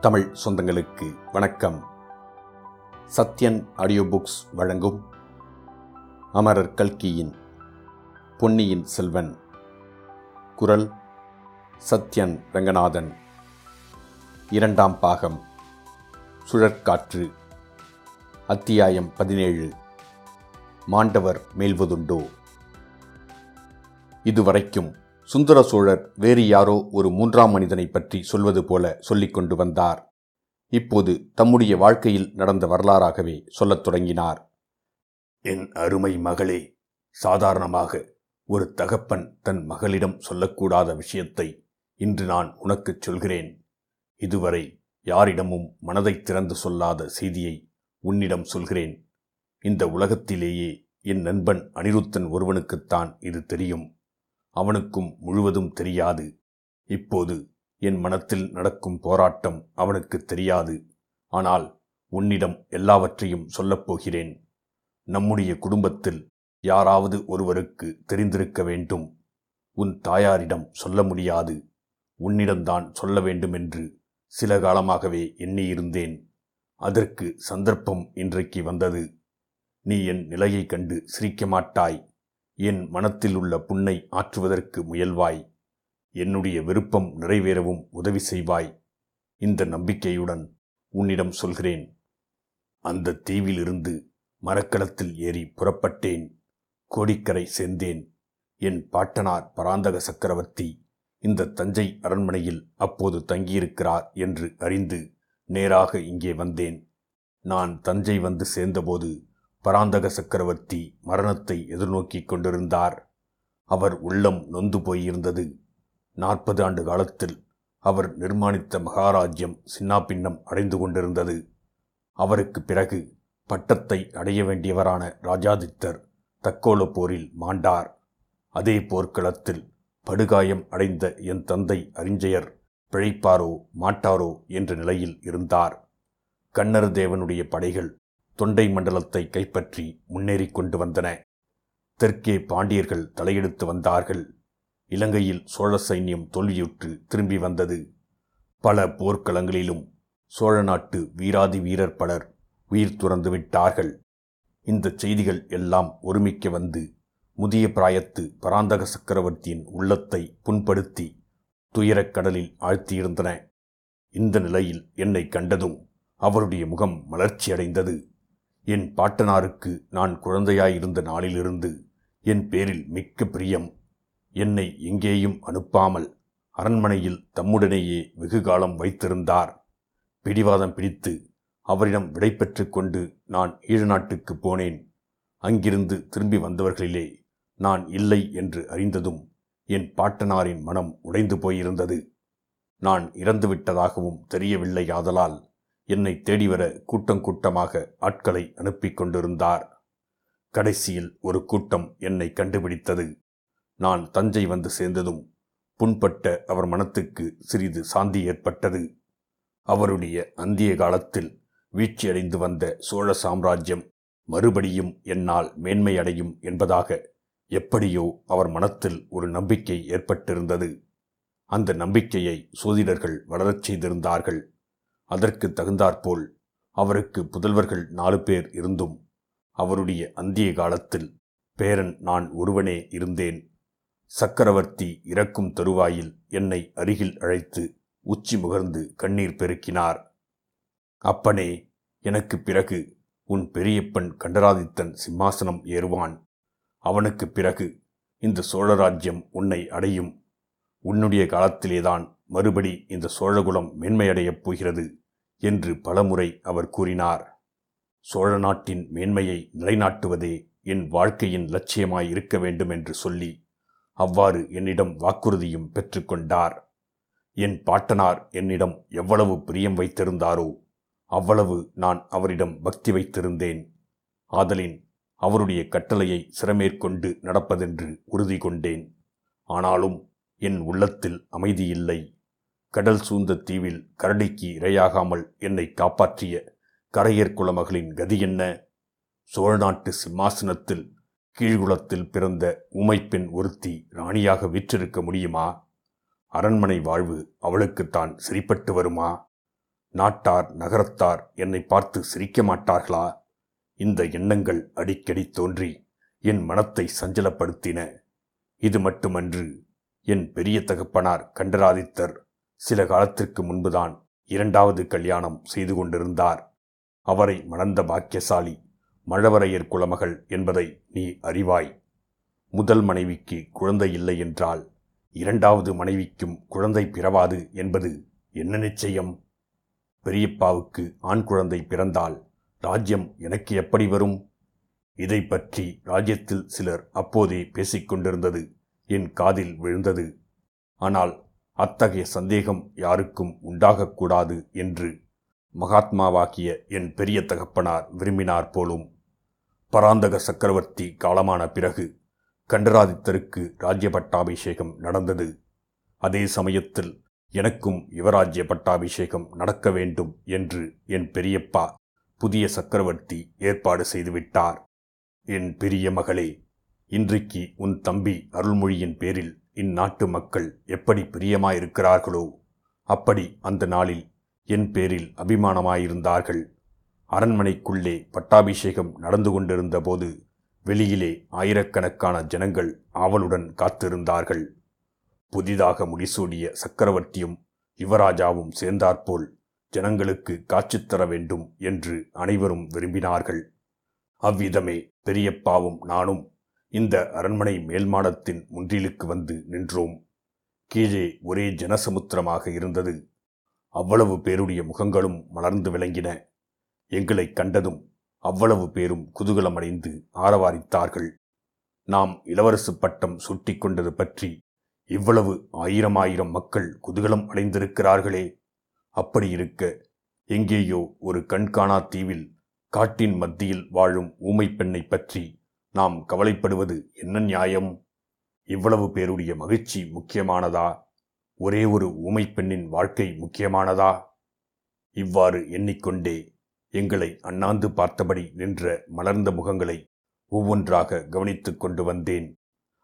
தமிழ் சொந்தங்களுக்கு வணக்கம். Sathyan audio books வழங்கும் அமரர் கல்கியின் பொன்னியின் செல்வன். குரல் சத்யன் ரங்கநாதன். இரண்டாம் பாகம் சுழற்காற்று அத்தியாயம் பதினேழு மாண்டவர் மேல்வதுண்டோ. இதுவரைக்கும் சுந்தர சோழர் வேறு யாரோ ஒரு மூன்றாம் மனிதனை பற்றி சொல்வது போல சொல்லிக் கொண்டு வந்தார். இப்போது தம்முடைய வாழ்க்கையில் நடந்த வரலாறாகவே சொல்லத் தொடங்கினார். என் அருமை மகளே சாதாரணமாக ஒரு தகப்பன் தன் மகளிடம் சொல்லக்கூடாத விஷயத்தை இன்று நான் உனக்குச் சொல்கிறேன். இதுவரை யாரிடமும் மனதைத் திறந்து சொல்லாத செய்தியை உன்னிடம் சொல்கிறேன். இந்த உலகத்திலேயே என் நண்பன் அனிருத்தன் ஒருவனுக்குத்தான் இது தெரியும். அவனுக்கும் முழுவதும் தெரியாது. இப்போது என் மனத்தில் நடக்கும் போராட்டம் அவனுக்கு தெரியாது. ஆனால் உன்னிடம் எல்லாவற்றையும் சொல்லப் போகிறேன். நம்முடைய குடும்பத்தில் யாராவது ஒருவருக்கு தெரிந்திருக்க வேண்டும். உன் தாயாரிடம் சொல்ல முடியாது. உன்னிடம்தான் சொல்ல வேண்டுமென்று சில காலமாகவே எண்ணியிருந்தேன். அதற்கு சந்தர்ப்பம் இன்றைக்கு வந்தது. நீ என் நிலையைக் கண்டு சிரிக்க மாட்டாய். என் மனத்தில் உள்ள புண்ணை ஆற்றுவதற்கு முயல்வாய். என்னுடைய விருப்பம் நிறைவேறவும் உதவி செய்வாய். இந்த நம்பிக்கையுடன் உன்னிடம் சொல்கிறேன். அந்த தீவிலிருந்து மரக்கலத்தில் ஏறி புறப்பட்டேன். கோடிக்கரை சேர்ந்தேன். என் பாட்டனார் பராந்தக சக்கரவர்த்தி இந்த தஞ்சை அரண்மனையில் அப்போது தங்கியிருக்கிறார் என்று அறிந்து நேராக இங்கே வந்தேன். நான் தஞ்சை வந்து சேர்ந்தபோது பராந்தக சக்கரவர்த்தி மரணத்தை எதிர்நோக்கிக் கொண்டிருந்தார். அவர் உள்ளம் நொந்து போயிருந்தது. நாற்பது ஆண்டு காலத்தில் அவர் நிர்மாணித்த மகாராஜ்யம் சின்னாபின்னம் அடைந்து கொண்டிருந்தது. அவருக்கு பிறகு பட்டத்தை அடைய வேண்டியவரான ராஜாதித்தர் தக்கோல போரில் மாண்டார். அதே போர்க்களத்தில் படுகாயம் அடைந்த என் தந்தை அறிஞ்சயர் பிழைப்பாரோ மாட்டாரோ என்ற நிலையில் இருந்தார். கண்ணர் தேவனுடைய படைகள் தொண்டை மண்டலத்தை கைப்பற்றி முன்னேறிக் கொண்டு வந்தன. தெற்கே பாண்டியர்கள் தலையெடுத்து வந்தார்கள். இலங்கையில் சோழ சைன்யம் தோல்வியுற்று திரும்பி வந்தது. பல போர்க்களங்களிலும் சோழ நாட்டு வீராதி வீரர் பலர் உயிர் துறந்து விட்டார்கள். இந்த செய்திகள் எல்லாம் ஒருமிக்க வந்து முதிய பிராயத்து பராந்தக சக்கரவர்த்தியின் உள்ளத்தை புண்படுத்தி துயரக் கடலில் ஆழ்த்தியிருந்தன. இந்த நிலையில் என்னை கண்டதும் அவருடைய முகம் மலர்ச்சியடைந்தது. என் பாட்டனாருக்கு நான் குழந்தையாயிருந்த நாளிலிருந்து என் பேரில் மிக்க பிரியம். என்னை எங்கேயும் அனுப்பாமல் அரண்மனையில் தம்முடனேயே வெகுகாலம் வைத்திருந்தார். பிடிவாதம் பிடித்து அவரிடம் விடை கொண்டு நான் ஈழநாட்டுக்கு போனேன். அங்கிருந்து திரும்பி வந்தவர்களிலே நான் இல்லை என்று அறிந்ததும் என் பாட்டனாரின் மனம் உடைந்து போயிருந்தது. நான் இறந்துவிட்டதாகவும் தெரியவில்லையாதலால் என்னை தேடிவர கூட்டம் கூட்டமாக ஆட்களை அனுப்பிக் கொண்டிருந்தார். கடைசியில் ஒரு கூட்டம் என்னை கண்டுபிடித்தது. நான் தஞ்சை வந்து சேர்ந்ததும் புண்பட்ட அவர் மனத்துக்கு சிறிது சாந்தி ஏற்பட்டது. அவருடைய அந்திய காலத்தில் வீழ்ச்சியடைந்து வந்த சோழ சாம்ராஜ்யம் மறுபடியும் என்னால் மேன்மையடையும் என்பதாக எப்படியோ அவர் மனத்தில் ஒரு நம்பிக்கை ஏற்பட்டிருந்தது. அந்த நம்பிக்கையை சோதிடர்கள் வளரச் செய்திருந்தார்கள். அதற்கு தகுந்தாற்போல் அவருக்கு புதல்வர்கள் நாலு பேர் இருந்தும் அவருடைய அந்திய காலத்தில் பேரன் நான் ஒருவனே இருந்தேன். சக்கரவர்த்தி இறக்கும் தருவாயில் என்னை அருகில் அழைத்து உச்சி முகர்ந்து கண்ணீர் பெருக்கினார். அப்பனே எனக்கு பிறகு உன் பெரியப்பன் கண்டராதித்தன் சிம்மாசனம் ஏறுவான். அவனுக்கு பிறகு இந்த சோழராஜ்யம் உன்னை அடையும். உன்னுடைய காலத்திலேதான் மறுபடி இந்த சோழகுலம் மேன்மையடையப் போகிறது என்று பலமுறை அவர் கூறினார். சோழ நாட்டின் மேன்மையை நிலைநாட்டுவதே என் வாழ்க்கையின் லட்சியமாய் இருக்க வேண்டும் என்று சொல்லி அவ்வாறு என்னிடம் வாக்குறுதியும் பெற்றுக்கொண்டார் என் பாட்டனார் என்னிடம் எவ்வளவு பிரியம் வைத்திருந்தாரோ அவ்வளவு நான் அவரிடம் பக்தி வைத்திருந்தேன். ஆதலின் அவருடைய கட்டளையை சிரமேற்கொண்டு நடப்பதென்று உறுதி கொண்டேன். ஆனாலும் என் உள்ளத்தில் அமைதியில்லை. கடல் சூழ்ந்த தீவில் கரடிக்கு இரையாகாமல் என்னை காப்பாற்றிய கரையர் குலமகளின் கதி என்ன? சோழ நாட்டு சிம்மாசனத்தில் கீழ்குளத்தில் பிறந்த உமைப்பெண் ஒருத்தி ராணியாக விற்றிருக்க முடியுமா? அரண்மனை வாழ்வு அவளுக்குத்தான் சிரிப்பட்டு வருமா? நாட்டார் நகரத்தார் என்னை பார்த்து சிரிக்க மாட்டார்களா? இந்த எண்ணங்கள் அடிக்கடி தோன்றி என் மனத்தை சஞ்சலப்படுத்தின. இது மட்டுமன்று என் பெரிய தகப்பனார் கண்டராதித்தர் சில காலத்திற்கு முன்புதான் இரண்டாவது கல்யாணம் செய்து கொண்டிருந்தார். அவரை மணந்த பாக்கியசாலி மழவரையர் குலமகள் என்பதை நீ அறிவாய். முதல் மனைவிக்கு குழந்தை இல்லை என்றால் இரண்டாவது மனைவிக்கும் குழந்தை பிறவாது என்பது என்ன நிச்சயம்? பெரியப்பாவுக்கு ஆண் குழந்தை பிறந்தால் ராஜ்யம் எனக்கு எப்படி வரும்? இதை பற்றி ராஜ்யத்தில் சிலர் அப்போதே பேசிக் கொண்டிருந்தது என் காதில் விழுந்தது. ஆனால் அத்தகைய சந்தேகம் யாருக்கும் உண்டாகக்கூடாது என்று மகாத்மாவாகிய என் பெரிய தகப்பனார் விரும்பினார் போலும். பராந்தக சக்கரவர்த்தி காலமான பிறகு கண்டராதித்தருக்கு ராஜ்ய பட்டாபிஷேகம் நடந்தது. அதே சமயத்தில் எனக்கும் யுவராஜ்ய பட்டாபிஷேகம் நடக்க வேண்டும் என்று என் பெரியப்பா புதிய சக்கரவர்த்தி ஏற்பாடு செய்துவிட்டார். என் பெரிய மகளே இன்றைக்கு உன் தம்பி அருள்மொழியின் பேரில் இந்நாட்டு மக்கள் எப்படி பிரியமாயிருக்கிறார்களோ அப்படி அந்த நாளில் என் பேரில் அபிமானமாயிருந்தார்கள். அரண்மனைக்குள்ளே பட்டாபிஷேகம் நடந்து கொண்டிருந்த போது வெளியிலே ஆயிரக்கணக்கான ஜனங்கள் ஆவலுடன் காத்திருந்தார்கள். புதிதாக முடிசூடிய சக்கரவர்த்தியும் யுவராஜாவும் சேர்ந்தாற்போல் ஜனங்களுக்கு காட்சி தர வேண்டும் என்று அனைவரும் விரும்பினார்கள். அவ்விதமே பெரியப்பாவும் நானும் இந்த அரண்மனை மேல்மாடத்தின் முன்றிலுக்கு வந்து நின்றோம். கீழே ஒரே ஜனசமுத்திரமாக இருந்தது. அவ்வளவு பேருடைய முகங்களும் மலர்ந்து விளங்கின. எங்களைக் கண்டதும் அவ்வளவு பேரும் குதூகலமடைந்து ஆரவாரித்தார்கள். நாம் இளவரசு பட்டம் சுட்டிக் கொண்டது பற்றி இவ்வளவு ஆயிரம் ஆயிரம் மக்கள் குதூகலம் அடைந்திருக்கிறார்களே. அப்படி இருக்க எங்கேயோ ஒரு கண்காணா தீவில் காட்டின் மத்தியில் வாழும் ஊமை பெண்ணை பற்றி நாம் கவலைப்படுவது என்ன நியாயம்? இவ்வளவு பேருடைய மகிழ்ச்சி முக்கியமானதா? ஒரே ஒரு ஊமை பெண்ணின் வாழ்க்கை முக்கியமானதா? இவ்வாறு எண்ணிக்கொண்டே எங்களை அண்ணாந்து பார்த்தபடி நின்ற மலர்ந்த முகங்களை ஒவ்வொன்றாக கவனித்துக் கொண்டு வந்தேன்.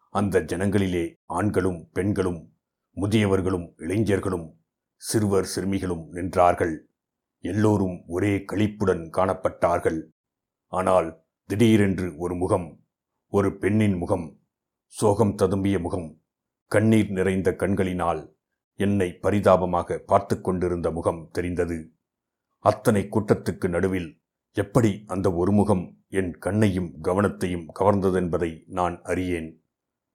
அந்த ஜனங்களிலே ஆண்களும் பெண்களும் முதியவர்களும் இளைஞர்களும் சிறுவர் சிறுமிகளும் நின்றார்கள். எல்லோரும் ஒரே களிப்புடன் காணப்பட்டார்கள். ஆனால் திடீரென்று ஒரு முகம் ஒரு பெண்ணின் முகம் சோகம் ததும்பிய முகம் கண்ணீர் நிறைந்த கண்களினால் என்னை பரிதாபமாக பார்த்து கொண்டிருந்த முகம் தெரிந்தது. அத்தனை கூட்டத்துக்கு நடுவில் எப்படி அந்த ஒரு முகம் என் கண்ணையும் கவனத்தையும் கவர்ந்ததென்பதை நான் அறியேன்.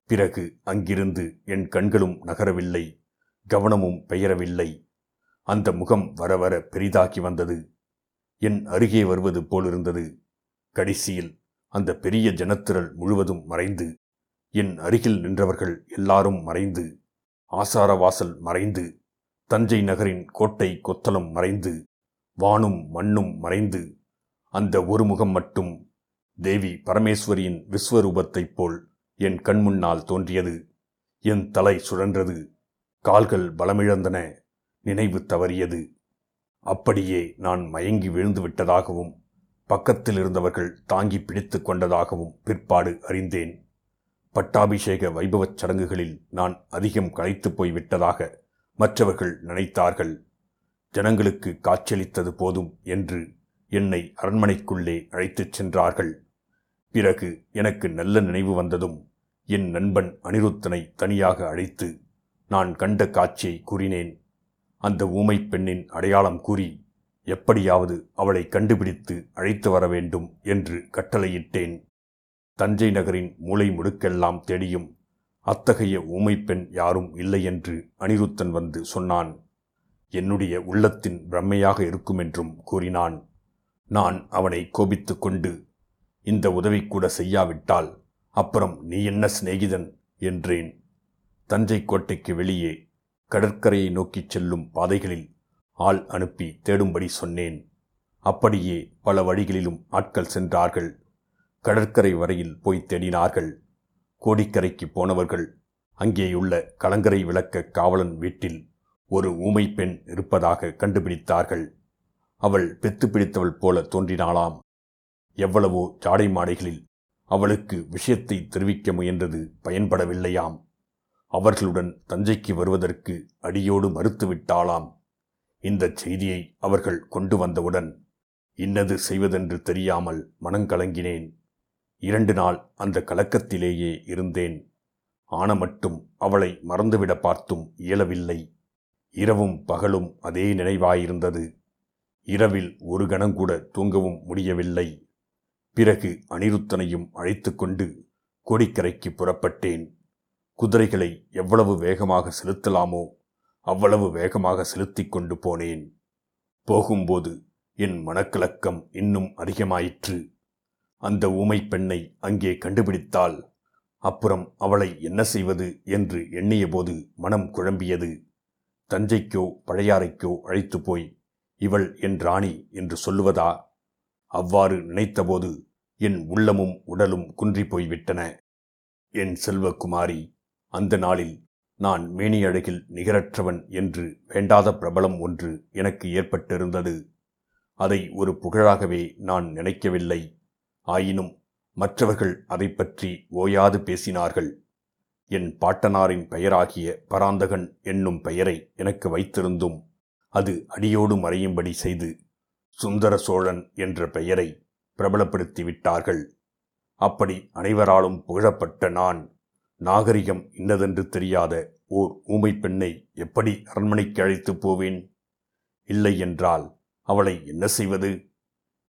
பிறகு அங்கிருந்து என் கண்களும் நகரவில்லை கவனமும் பெயரவில்லை. அந்த முகம் வர வர பெரிதாகி வந்தது. என் அருகே வருவது போலிருந்தது. கடைசியில் அந்த பெரிய ஜனத்திரள் முழுவதும் மறைந்து என் அருகில் நின்றவர்கள் எல்லாரும் மறைந்து ஆசாரவாசல் மறைந்து தஞ்சை நகரின் கோட்டை கொத்தளம் மறைந்து வானும் மண்ணும் மறைந்து அந்த ஒரு முகம் மட்டும் தேவி பரமேஸ்வரியின் விஸ்வரூபத்தைப் போல் என் கண்முன்னால் தோன்றியது. என் தலை சுழன்றது கால்கள் பலமிழந்தன நினைவு தவறியது. அப்படியே நான் மயங்கி விழுந்து விட்டதாகவும் பக்கத்தில் இருந்தவர்கள் தாங்கி பிடித்து கொண்டதாகவும் பிற்பாடு அறிந்தேன். பட்டாபிஷேக வைபவச் சடங்குகளில் நான் அதிகம் களைத்துப் போய் விட்டதாக மற்றவர்கள் நினைத்தார்கள். ஜனங்களுக்கு காட்சியளித்தது போதும் என்று என்னை அரண்மனைக்குள்ளே அழைத்துச் சென்றார்கள். பிறகு எனக்கு நல்ல நினைவு வந்ததும் என் நண்பன் அனிருத்தனை தனியாக அழைத்து நான் கண்ட காட்சியை கூறினேன். அந்த ஊமை பெண்ணின் அடையாளம் கூறி எப்படியாவது அவளை கண்டுபிடித்து அழைத்து வர வேண்டும் என்று கட்டளையிட்டேன். தஞ்சை நகரின் மூளை முடுக்கெல்லாம் தேடியும் அத்தகைய ஊமை பெண் யாரும் இல்லை என்று அனிருத்தன் வந்து சொன்னான். என்னுடைய உள்ளத்தின் பிரம்மையாக இருக்குமென்றும் கூறினான். நான் அவனை கோபித்து கொண்டு இந்த உதவி கூட செய்யாவிட்டால் அப்புறம் நீ என்ன சிநேகிதன்? என்றேன். தஞ்சை கோட்டைக்கு வெளியே கடற்கரையை நோக்கிச் செல்லும் பாதைகளில் ஆள் அனுப்பி தேடும்படி சொன்னேன். அப்படியே பல வழிகளிலும் ஆட்கள் சென்றார்கள். கடற்கரை வரையில் போய் தேடினார்கள். கோடிக்கரைக்கு போனவர்கள். அங்கேயுள்ள கலங்கரை விளக்க காவலன் வீட்டில் ஒரு ஊமை பெண் இருப்பதாக கண்டுபிடித்தார்கள். அவள் பெத்து பிடித்தவள் போல தோன்றினாளாம். எவ்வளவோ ஜாடை மாடைகளில் அவளுக்கு விஷயத்தை தெரிவிக்க முயன்றது பயன்படவில்லையாம். அவர்களுடன் தஞ்சைக்கு வருவதற்கு அடியோடு மறுத்துவிட்டாளாம். இந்த செய்தியை அவர்கள் கொண்டு வந்தவுடன் இன்னது செய்வதென்று தெரியாமல் மனங்கலங்கினேன். இரண்டு நாள் அந்த கலக்கத்திலேயே இருந்தேன். ஆன மட்டும் அவளை மறந்துவிட பார்த்தும் இயலவில்லை. இரவும் பகலும் அதே நினைவாயிருந்தது. இரவில் ஒரு கணங்கூட தூங்கவும் முடியவில்லை. பிறகு அனிருத்தனையும் அழைத்து கொண்டு கோடிக்கரைக்கு புறப்பட்டேன். குதிரைகளை எவ்வளவு வேகமாக செலுத்தலாமோ அவ்வளவு வேகமாக செலுத்தி கொண்டு போனேன். போகும்போது என் மனக்கலக்கம் இன்னும் அதிகமாயிற்று. அந்த ஊமை பெண்ணை அங்கே கண்டுபிடித்தால் அப்புறம் அவளை என்ன செய்வது என்று எண்ணியபோது மனம் குழம்பியது. தஞ்சைக்கோ பழையாறைக்கோ அழைத்து போய் இவள் என் ராணி என்று சொல்லுவதா? அவ்வாறு நினைத்தபோது என் உள்ளமும் உடலும் குன்றி போய்விட்டன. என் செல்வகுமாரி அந்த நாளில் நான் மேனியழகில் நிகரற்றவன் என்று வேண்டாத பிரபலம் ஒன்று எனக்கு ஏற்பட்டிருந்தது. அதை ஒரு புகழாகவே நான் நினைக்கவில்லை. ஆயினும் மற்றவர்கள் அதை பற்றி ஓயாது பேசினார்கள். என் பாட்டனாரின் பெயராகிய பராந்தகன் என்னும் பெயரை எனக்கு வைத்திருந்தும் அது அடியோடு மறையும்படி செய்து சுந்தர சோழன் என்ற பெயரை பிரபலப்படுத்திவிட்டார்கள். அப்படி அனைவராலும் புகழப்பட்ட நான் நாகரிகம் இன்னதென்று தெரியாத ஓர் ஊமை பெண்ணை எப்படி அரண்மனைக்கு அழைத்துப் போவேன்? இல்லை என்றால் அவளை என்ன செய்வது?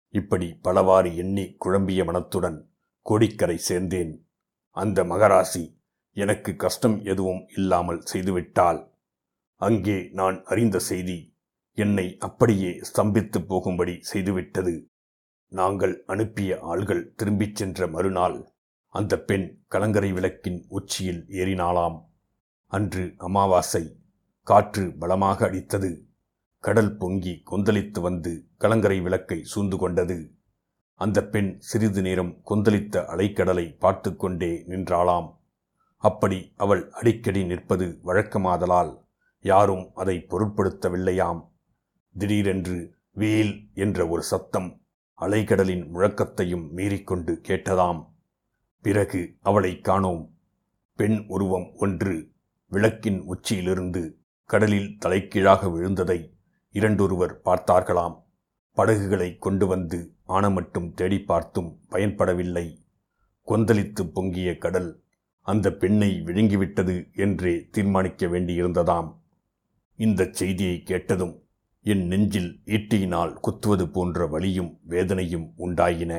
இப்படி பலவாறு எண்ணி குழம்பிய மனத்துடன் கோடிக்கரை சேர்ந்தேன். அந்த மகராசி எனக்கு கஷ்டம் எதுவும் இல்லாமல் செய்துவிட்டால் அங்கே நான் அறிந்த செய்தி என்னை அப்படியே ஸ்தம்பித்து போகும்படி செய்துவிட்டது. நாங்கள் அனுப்பிய ஆள்கள் திரும்பிச் சென்ற மறுநாள் அந்த பெண் கலங்கரை விளக்கின் உச்சியில் ஏறினாளாம். அன்று அமாவாசை. காற்று பலமாக அடித்தது. கடல் பொங்கி கொந்தளித்து வந்து கலங்கரை விளக்கை சூழ்ந்து கொண்டது. அந்த பெண் சிறிது நேரம் கொந்தளித்த அலைக்கடலை பார்த்து கொண்டே நின்றாளாம். அப்படி அவள் அடிக்கடி நிற்பது வழக்கமாதலால் யாரும் அதை பொருட்படுத்தவில்லையாம். திடீரென்று வீல் என்ற ஒரு சத்தம் அலைக்கடலின் முழக்கத்தையும் மீறிக்கொண்டு கேட்டதாம். பிறகு அவளை காணோம். பெண் உருவம் ஒன்று விளக்கின் உச்சியிலிருந்து கடலில் தலைக்கீழாக விழுந்ததை இரண்டொருவர் பார்த்தார்களாம். படகுகளை கொண்டு வந்து ஆனமட்டும் தேடி பார்த்தும் பயன்படவில்லை. கொந்தளித்து பொங்கிய கடல் அந்த பெண்ணை விழுங்கிவிட்டது என்றே தீர்மானிக்க வேண்டியிருந்ததாம். இந்த செய்தியை கேட்டதும் என் நெஞ்சில் ஈட்டியினால் குத்துவது போன்ற வலியும் வேதனையும் உண்டாயின.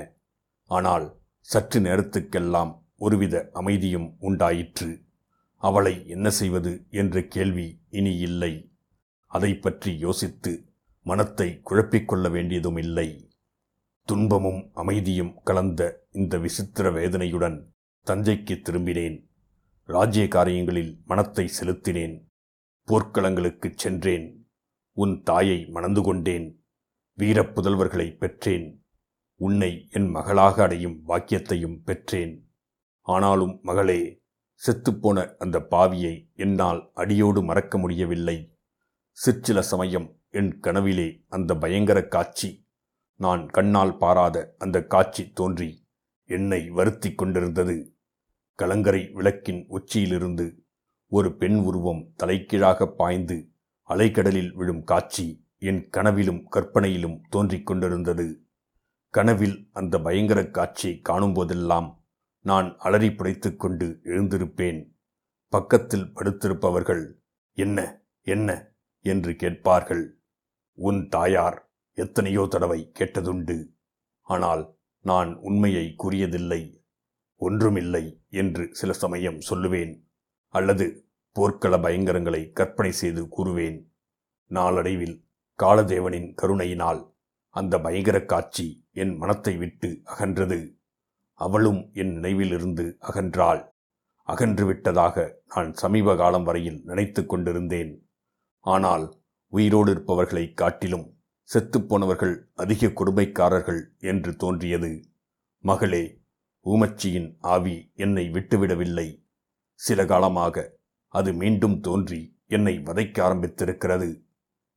ஆனால் சற்று நேரத்துக்கெல்லாம் ஒருவித அமைதியும் உண்டாயிற்று. அவளை என்ன செய்வது என்ற கேள்வி இனி இல்லை. அதை பற்றி யோசித்து மனத்தை குழப்பிக் கொள்ள வேண்டியதும் இல்லை. துன்பமும் அமைதியும் கலந்த இந்த விசித்திர வேதனையுடன் தஞ்சைக்கு திரும்பினேன். ராஜ்ய காரியங்களில் மனத்தை செலுத்தினேன். போர்க்களங்களுக்குச் சென்றேன். உன் தாயை மணந்து கொண்டேன். வீரப்புதல்வர்களை பெற்றேன். உன்னை என் மகளாக அடையும் வாக்கியத்தையும் பெற்றேன். ஆனாலும் மகளே செத்துப்போன அந்த பாவியை என்னால் அடியோடு மறக்க முடியவில்லை. சிற்சில சமயம் என் கனவிலே அந்த பயங்கர காட்சி நான் கண்ணால் பாராத அந்த காட்சி தோன்றி என்னை வருத்தி கொண்டிருந்தது. கலங்கரை விளக்கின் உச்சியிலிருந்து ஒரு பெண் உருவம் தலைக்கீழாக பாய்ந்து அலைக்கடலில் விழும் காட்சி என் கனவிலும் கற்பனையிலும் தோன்றிக் கொண்டிருந்தது. கனவில் அந்த பயங்கர காட்சியை காணும்போதெல்லாம் நான் அலறி புடைத்துக்கொண்டு எழுந்திருப்பேன். பக்கத்தில் படுத்திருப்பவர்கள் என்ன என்ன? என்று கேட்பார்கள். உன் தாயார் எத்தனையோ தடவை கேட்டதுண்டு. ஆனால் நான் உண்மையை கூறியதில்லை. ஒன்றுமில்லை என்று சில சமயம் சொல்லுவேன். அல்லது போர்க்கள பயங்கரங்களை கற்பனை செய்து கூறுவேன். நாளடைவில் காலதேவனின் கருணையினால் அந்த பயங்கர காட்சி என் மனத்தை விட்டு அகன்றது. அவளும் என் நினைவிலிருந்து அகன்றாள். அகன்று விட்டதாக நான் சமீப காலம் வரையில் நினைத்து கொண்டிருந்தேன். ஆனால் உயிரோடு இருப்பவர்களைக் காட்டிலும் செத்துப்போனவர்கள் அதிக கொடுமைக்காரர்கள் என்று தோன்றியது. மகளே ஊமச்சியின் ஆவி என்னை விட்டுவிடவில்லை. சில காலமாக அது மீண்டும் தோன்றி என்னை வதைக்க ஆரம்பித்திருக்கிறது.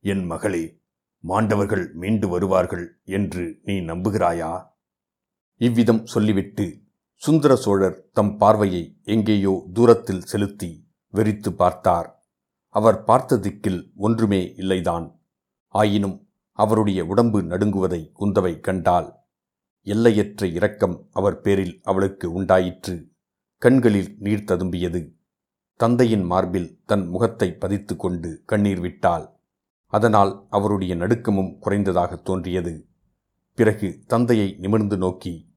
என் மகளே மாண்டவர்கள் மீண்டு வருவார்கள் என்று நீ நம்புகிறாயா? இவ்விதம் சொல்லிவிட்டு சுந்தர சோழர் தம் பார்வையை எங்கேயோ தூரத்தில் செலுத்தி வெறித்து பார்த்தார். அவர் பார்த்த திக்கில் ஒன்றுமே இல்லைதான். ஆயினும் அவருடைய உடம்பு நடுங்குவதை குந்தவை கண்டாள். எல்லையற்ற இரக்கம் அவர் பேரில் அவளுக்கு உண்டாயிற்று. கண்களில் நீர் ததும்பியது. தந்தையின் மார்பில் தன் முகத்தை பதித்து கொண்டு கண்ணீர் விட்டாள். அதனால் அவருடைய நடுக்கமும் குறைந்ததாக தோன்றியது. பிறகு தந்தையை நிமிர்ந்து நோக்கி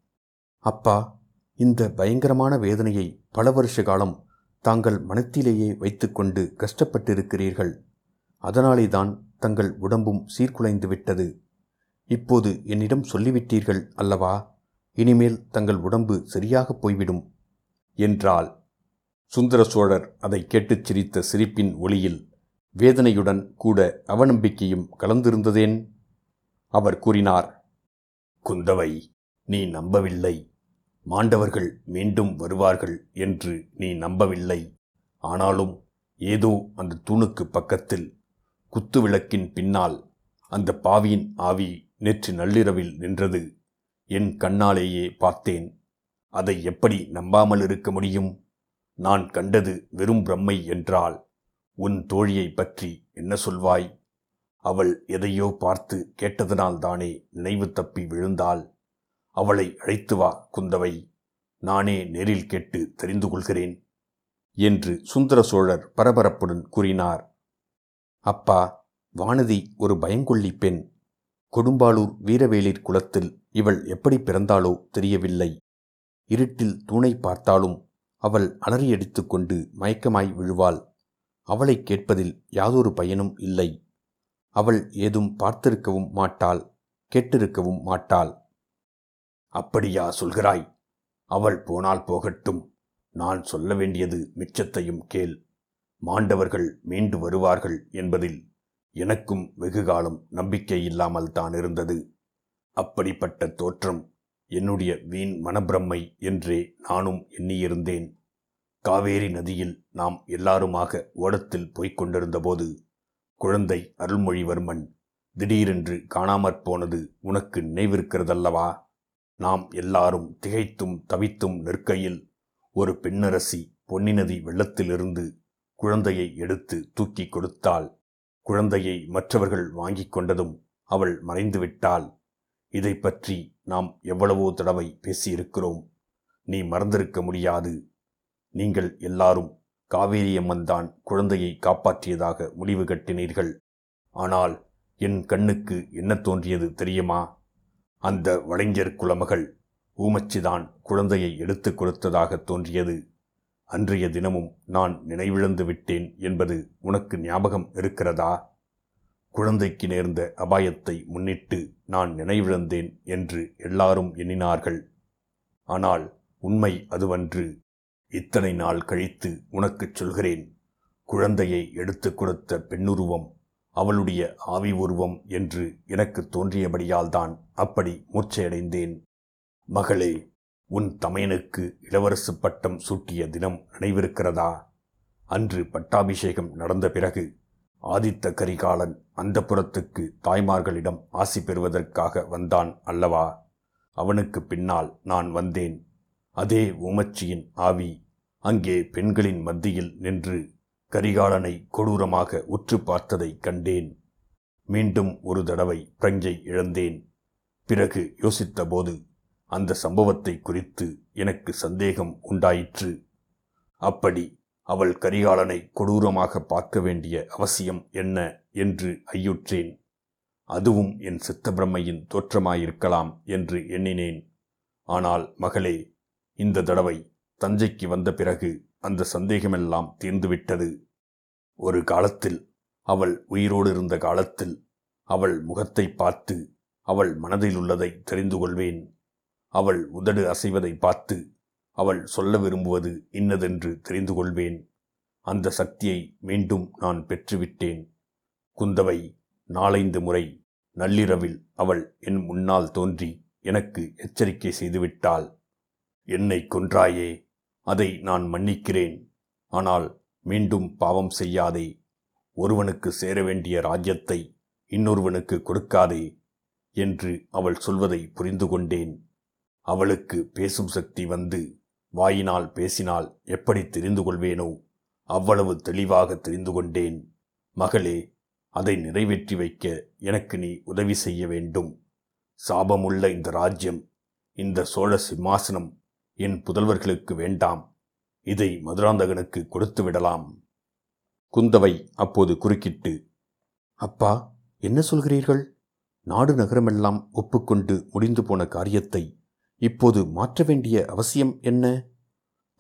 அப்பா இந்த பயங்கரமான வேதனையை பல வருஷ காலம் தாங்கள் மனத்திலேயே வைத்துக்கொண்டு கஷ்டப்பட்டிருக்கிறீர்கள். அதனாலே தான் தங்கள் உடம்பும் சீர்குலைந்து விட்டது இப்போது என்னிடம் சொல்லிவிட்டீர்கள் அல்லவா? இனிமேல் தங்கள் உடம்பு சரியாகப் போய்விடும். என்றால் சுந்தர சோழர் அதை கேட்டுச் சிரித்த சிரிப்பின் ஒளியில் வேதனையுடன் கூட அவநம்பிக்கையும் கலந்திருந்ததேன்? அவர் கூறினார் குந்தவை நீ நம்பவில்லை. மாண்டவர்கள் மீண்டும் வருவார்கள் என்று நீ நம்பவில்லை. ஆனாலும் ஏதோ அந்த தூணுக்கு பக்கத்தில் குத்துவிளக்கின் பின்னால் அந்த பாவியின் ஆவி நேற்று நள்ளிரவில் நின்றது. என் கண்ணாலேயே பார்த்தேன். அதை எப்படி நம்பாமல் இருக்க முடியும்? நான் கண்டது வெறும் பிரம்மை என்றால் உன் தோழியைப் பற்றி என்ன சொல்வாய்? அவள் எதையோ பார்த்து கேட்டதனால்தானே நினைவு தப்பி விழுந்தாள். அவளை அழைத்து வா குந்தவை. நானே நேரில் கேட்டு தெரிந்து கொள்கிறேன் என்று சுந்தர சோழர் பரபரப்புடன் கூறினார். அப்பா வானதி ஒரு பயங்கொள்ளி பெண். கொடும்பாளூர் வீரவேலிர் குலத்தில் இவள் எப்படி பிறந்தாளோ தெரியவில்லை. இருட்டில் தூணை பார்த்தாலும் அவள் அலறியடித்துக் கொண்டு மயக்கமாய் விழுவாள். அவளை கேட்பதில் யாதொரு பயனும் இல்லை. அவள் ஏதும் பார்த்திருக்கவும் மாட்டாள் கேட்டிருக்கவும் மாட்டாள். அப்படியா சொல்கிறாய். அவள் போனால் போகட்டும். நான் சொல்ல வேண்டியது மிச்சத்தையும் கேள். மாண்டவர்கள் மீண்டு வருவார்கள் என்பதில் எனக்கும் வெகுகாலம் நம்பிக்கை இல்லாமல் தான் இருந்தது. அப்படிப்பட்ட தோற்றம் என்னுடைய வீண் மனப்பிரம்மை என்றே நானும் எண்ணியிருந்தேன். காவேரி நதியில் நாம் எல்லாருமாக ஓடத்தில் போய்க் கொண்டிருந்தபோது குழந்தை அருள்மொழிவர்மன் திடீரென்று காணாமற் போனது உனக்கு நினைவிருக்கிறதல்லவா? நாம் எல்லாரும் திகைத்தும் தவித்தும் நிற்கையில் ஒரு பெண்ணரசி பொன்னி நதி வெள்ளத்திலிருந்து குழந்தையை எடுத்து தூக்கி கொடுத்தாள். குழந்தையை மற்றவர்கள் வாங்கிக் கொண்டதும் அவள் மறைந்துவிட்டாள். இதை பற்றி நாம் எவ்வளவோ தடவை பேசியிருக்கிறோம். நீ மறந்திருக்க முடியாது. நீங்கள் எல்லாரும் காவேரியம்மன் தான் குழந்தையை காப்பாற்றியதாக முடிவு கட்டினீர்கள். ஆனால் என் கண்ணுக்கு என்ன தோன்றியது தெரியுமா? அந்த வளைஞர் குலமகள் ஊமச்சிதான் குழந்தையை எடுத்துக் கொடுத்ததாக தோன்றியது. அன்றைய தினமும் நான் நினைவிழந்து விட்டேன் என்பது உனக்கு ஞாபகம் இருக்கிறதா? குழந்தைக்கு நேர்ந்த அபாயத்தை முன்னிட்டு நான் நினைவிழந்தேன் என்று எல்லாரும் எண்ணினார்கள். ஆனால் உண்மை அதுவன்று இத்தனை நாள் கழித்து உனக்குச் சொல்கிறேன். குழந்தையை எடுத்துக் கொடுத்த பெண்ணுருவம் அவளுடைய ஆவி உருவம் என்று எனக்கு தோன்றியபடியால்தான் அப்படி மூர்ச்சையடைந்தேன். மகளே உன் தமையனுக்கு இளவரசு பட்டம் சூட்டிய தினம் நினைவிருக்கிறதா அன்று பட்டாபிஷேகம் நடந்த பிறகு ஆதித்த கரிகாலன் அந்த புறத்துக்கு தாய்மார்களிடம் ஆசி பெறுவதற்காக வந்தான் அல்லவா? அவனுக்கு பின்னால் நான் வந்தேன். அதே உமச்சியின் ஆவி அங்கே பெண்களின் மத்தியில் நின்று கரிகாலனை கொடூரமாக உற்று பார்த்ததைக் கண்டேன். மீண்டும் ஒரு தடவை பிரஞ்சை இழந்தேன். பிறகு யோசித்தபோது அந்த சம்பவத்தை குறித்து எனக்கு சந்தேகம் உண்டாயிற்று. அப்படி அவள் கரிகாலனை கொடூரமாக பார்க்க வேண்டிய அவசியம் என்ன என்று ஐயுற்றேன். அதுவும் என் சித்தப்பிரமையின் தோற்றமாயிருக்கலாம் என்று எண்ணினேன். ஆனால் மகளே இந்த தடவை தஞ்சைக்கு வந்த பிறகு அந்த சந்தேகமெல்லாம் தீர்ந்துவிட்டது. ஒரு காலத்தில் அவள் உயிரோடு இருந்த காலத்தில் அவள் முகத்தை பார்த்து அவள் மனதில் உள்ளதை தெரிந்து கொள்வேன். அவள் உதடு அசைவதை பார்த்து அவள் சொல்ல விரும்புவது இன்னதென்று தெரிந்து கொள்வேன். அந்த சக்தியை மீண்டும் நான் பெற்றுவிட்டேன். குந்தவை நாலைந்து முறை நள்ளிரவில் அவள் என் முன்னால் தோன்றி எனக்கு எச்சரிக்கை செய்துவிட்டாள். என்னை கொன்றாயே அதை நான் மன்னிக்கிறேன். ஆனால் மீண்டும் பாவம் செய்யாதே ஒருவனுக்கு சேர வேண்டிய ராஜ்யத்தை இன்னொருவனுக்கு கொடுக்காதே என்று அவள் சொல்வதை புரிந்து கொண்டேன் அவளுக்கு பேசும் சக்தி வந்து வாயினால் பேசினால் எப்படி தெரிந்து கொள்வேனோ அவ்வளவு தெளிவாக தெரிந்து கொண்டேன் மகளே அதை நிறைவேற்றி வைக்க எனக்கு நீ உதவி செய்ய வேண்டும். சாபமுள்ள இந்த ராஜ்யம் இந்த சோழ சிம்மாசனம் என் புதல்வர்களுக்கு வேண்டாம். இதை மதுராந்தகனுக்கு கொடுத்து விடலாம். குந்தவை அப்போது குறுக்கிட்டு அப்பா என்ன சொல்கிறீர்கள்? நாடு நகரமெல்லாம் ஒப்புக்கொண்டு முடிந்து போன காரியத்தை இப்போது மாற்ற வேண்டிய அவசியம் என்ன?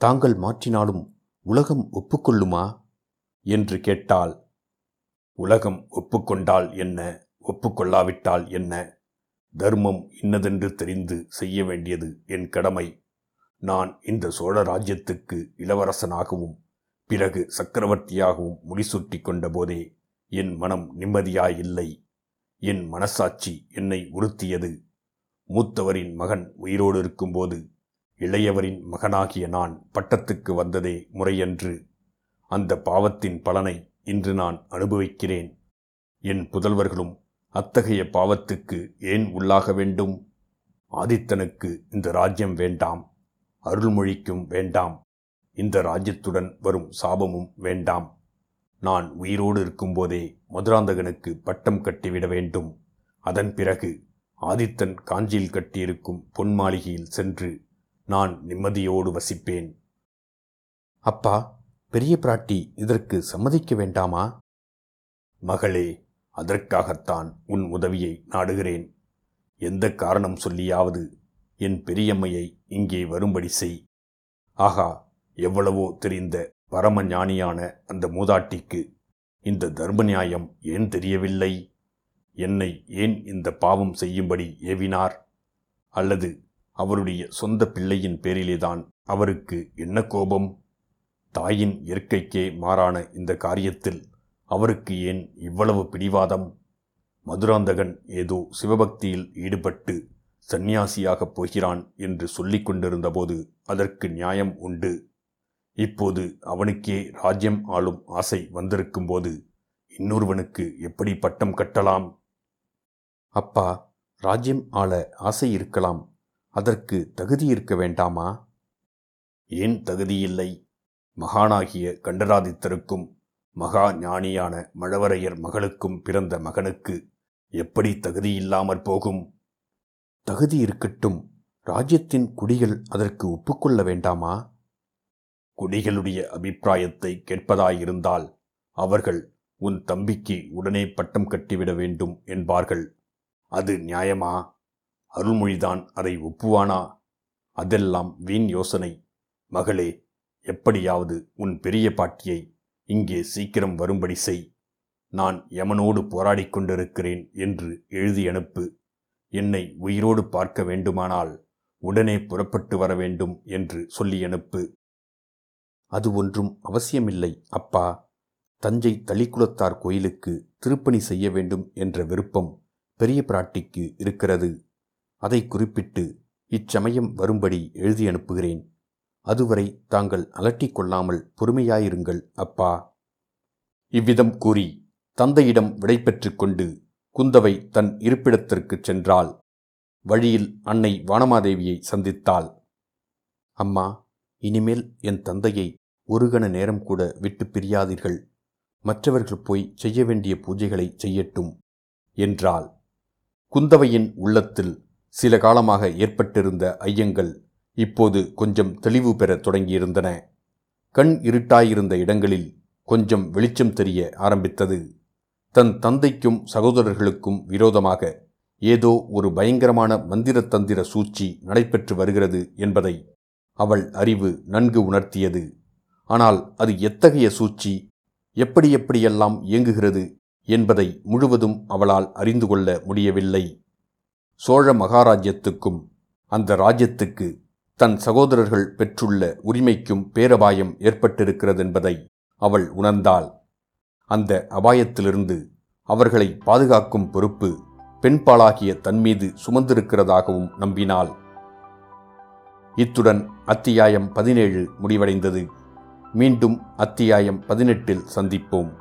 தாங்கள் மாற்றினாலும் உலகம் ஒப்புக்கொள்ளுமா? என்று கேட்டால் உலகம் ஒப்புக்கொண்டால் என்ன? ஒப்புக்கொள்ளாவிட்டால் என்ன? தர்மம் இன்னதென்று தெரிந்து செய்ய வேண்டியது என் கடமை. நான் இந்த சோழ ராஜ்யத்துக்கு இளவரசனாகவும் பிறகு சக்கரவர்த்தியாகவும் முடிசூட்டிக் கொண்டபோதே என் மனம் நிம்மதியாயில்லை. என் மனசாட்சி என்னை உறுத்தியது. மூத்தவரின் மகன் உயிரோடு இருக்கும்போது இளையவரின் மகனாகிய நான் பட்டத்துக்கு வந்ததே முறையன்று. அந்த பாவத்தின் பலனை இன்று நான் அனுபவிக்கிறேன். என் புதல்வர்களும் அத்தகைய பாவத்துக்கு ஏன் உள்ளாக வேண்டும்? ஆதித்தனுக்கு இந்த ராஜ்யம் வேண்டாம். அருள்மொழிக்கும் வேண்டாம். இந்த ராஜ்யத்துடன் வரும் சாபமும் வேண்டாம். நான் உயிரோடு இருக்கும்போதே மதுராந்தகனுக்கு பட்டம் கட்டிவிட வேண்டும். அதன் பிறகு ஆதித்தன் காஞ்சியில் கட்டியிருக்கும் பொன் மாளிகையில் சென்று நான் நிம்மதியோடு வசிப்பேன். அப்பா பெரிய பிராட்டி இதற்கு சம்மதிக்க வேண்டாமா? மகளே அதற்காகத்தான் உன் உதவியை நாடுகிறேன். எந்த காரணம் சொல்லியாவது என் பெரியம்மையை இங்கே வரும்படி செய். ஆகா எவ்வளவோ தெரிந்த பரம ஞானியான அந்த மூதாட்டிக்கு இந்த தர்ம நியாயம் ஏன் தெரியவில்லை? என்னை ஏன் இந்த பாவம் செய்யும்படி ஏவினார்? அல்லது அவருடைய சொந்த பிள்ளையின் பேரிலேதான் அவருக்கு என்ன கோபம்? தாயின் இயற்கைக்கே மாறான இந்த காரியத்தில் அவருக்கு ஏன் இவ்வளவு பிடிவாதம்? மதுராந்தகன் ஏதோ சிவபக்தியில் ஈடுபட்டு சந்நியாசியாகப் போகிறான் என்று சொல்லிக் கொண்டிருந்தபோது அதற்கு நியாயம் உண்டு. இப்போது அவனுக்கே ராஜ்யம் ஆளும் ஆசை வந்திருக்கும்போது இன்னொருவனுக்கு எப்படி பட்டம் கட்டலாம்? அப்பா ராஜ்யம் ஆள ஆசை இருக்கலாம். அதற்கு தகுதி இருக்க வேண்டாமா? ஏன் தகுதியில்லை மகானாகிய கண்டராதித்தருக்கும் மகா ஞானியான மழவரையர் மகளுக்கும் பிறந்த மகனுக்கு எப்படி தகுதியில்லாமற் போகும்? தகுதி இருக்கட்டும். ராஜ்யத்தின் குடிகள் அதற்கு ஒப்புக்கொள்ள வேண்டாமா? குடிகளுடைய அபிப்பிராயத்தை கேட்பதாயிருந்தால் அவர்கள் உன் தம்பிக்கு உடனே பட்டம் கட்டிவிட வேண்டும் என்பார்கள். அது நியாயமா? அருள்மொழிதான் அதை ஒப்புவானா? அதெல்லாம் வீண் யோசனை. மகளே எப்படியாவது உன் பெரிய பாட்டியை இங்கே சீக்கிரம் வரும்படி செய். நான் யமனோடு போராடிக் கொண்டிருக்கிறேன் என்று எழுதி அனுப்பு. என்னை உயிரோடு பார்க்க வேண்டுமானால் உடனே புறப்பட்டு வர வேண்டும் என்று சொல்லி அனுப்பு. அது ஒன்றும் அவசியமில்லை அப்பா. தஞ்சை தளிக்குளத்தார் கோயிலுக்கு திருப்பணி செய்ய வேண்டும் என்ற விருப்பம் பெரிய பிராட்டிக்கு இருக்கிறது. அதை குறிப்பிட்டு இச்சமயம் வரும்படி எழுதி அனுப்புகிறேன். அதுவரை தாங்கள் அலட்டிக்கொள்ளாமல் பொறுமையாயிருங்கள் அப்பா. இவ்விதம் கூறி தந்தையிடம் விடை கொண்டு குந்தவை தன் இருப்பிடத்திற்குச் சென்றாள். வழியில் அன்னை வானமாதேவியை சந்தித்தாள். அம்மா இனிமேல் என் தந்தையை ஒரு கண நேரம் கூட விட்டு பிரியாதீர்கள். மற்றவர்கள் போய் செய்ய வேண்டிய பூஜைகளை செய்யட்டும் என்றாள். குந்தவையின் உள்ளத்தில் சில காலமாக ஏற்பட்டிருந்த ஐயங்கள் இப்போது கொஞ்சம் தெளிவு பெற தொடங்கியிருந்தன. கண் இருட்டாயிருந்த இடங்களில் கொஞ்சம் வெளிச்சம் தெரிய ஆரம்பித்தது. தன் தந்தைக்கும் சகோதரர்களுக்கும் விரோதமாக ஏதோ ஒரு பயங்கரமான மந்திர தந்திர சூழ்ச்சி நடைபெற்று வருகிறது என்பதை அவள் அறிவு நன்கு உணர்த்தியது. ஆனால் அது எத்தகைய சூழ்ச்சி எப்படி எப்படியெல்லாம் இயங்குகிறது என்பதை முழுவதும் அவளால் அறிந்து கொள்ள முடியவில்லை. சோழ மகாராஜ்யத்துக்கும் அந்த ராஜ்யத்துக்கு தன் சகோதரர்கள் பெற்றுள்ள உரிமைக்கும் பேரபாயம் ஏற்பட்டிருக்கிறதென்பதை அவள் உணர்ந்தாள். அந்த அபாயத்திலிருந்து அவர்களை பாதுகாக்கும் பொறுப்பு பெண்பாளாகிய தன்மீது சுமந்திருக்கிறதாகவும் நம்பினாள். இத்துடன் அத்தியாயம் பதினேழு முடிவடைந்தது. மீண்டும் அத்தியாயம் பதினெட்டில் சந்திப்போம்.